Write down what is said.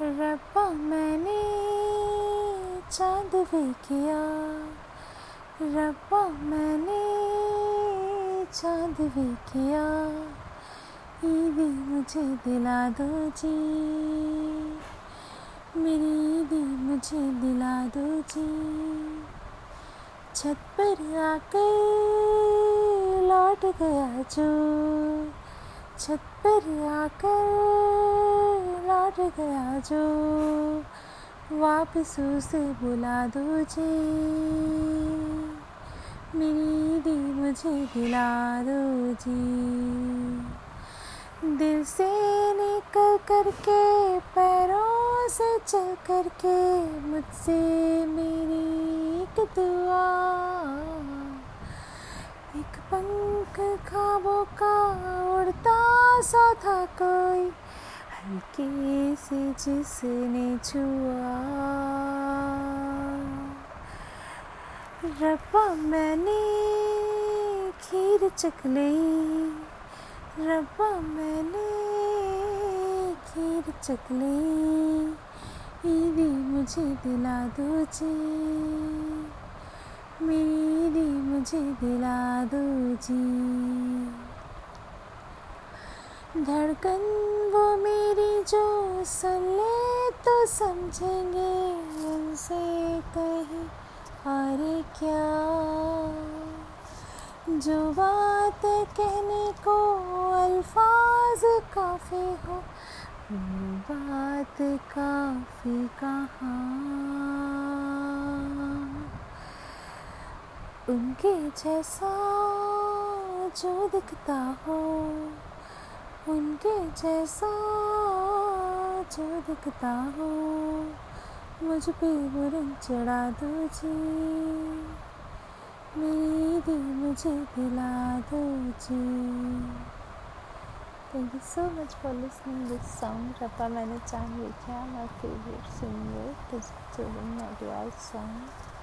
रब्बा मैंने चाँद भी किया। रब्बा मैंने चाँद भी किया। ईदी मुझे दिला दो जी मेरी ईदी मुझे दिला दो जी छत पर आकर लौट गया जो। छत पर आकर लौट गया जो वापस उसे बुला दो जी। मेरी दी मुझे दिला दो जी। दिल से निकल करके, पैरों से चल करके मुझसे मेरी एक दुआ। एक पंख खाबों का उड़ता सा था कोई हल्के से जिसने छुआ। रब्बा मैंने खीर चकले रब्बा मैंने खीर चकले ईदी मुझे दिला दो जी मेरी मुझे दिला दो जी धड़कन सुन ले तो समझेंगे उनसे कहीं और क्या। जो बात कहने को अल्फाज काफ़ी हो बात काफ़ी कहाँ। उनके जैसा जो दिखता हो, उनके जैसा जो दिखता हो, मुझ पे वो रंग चढ़ा दो जी। मेरी दी मुझे दिला दो जी। Thank you so much for listening this song रपा मैंने चाँद लिखा my favourite singer this song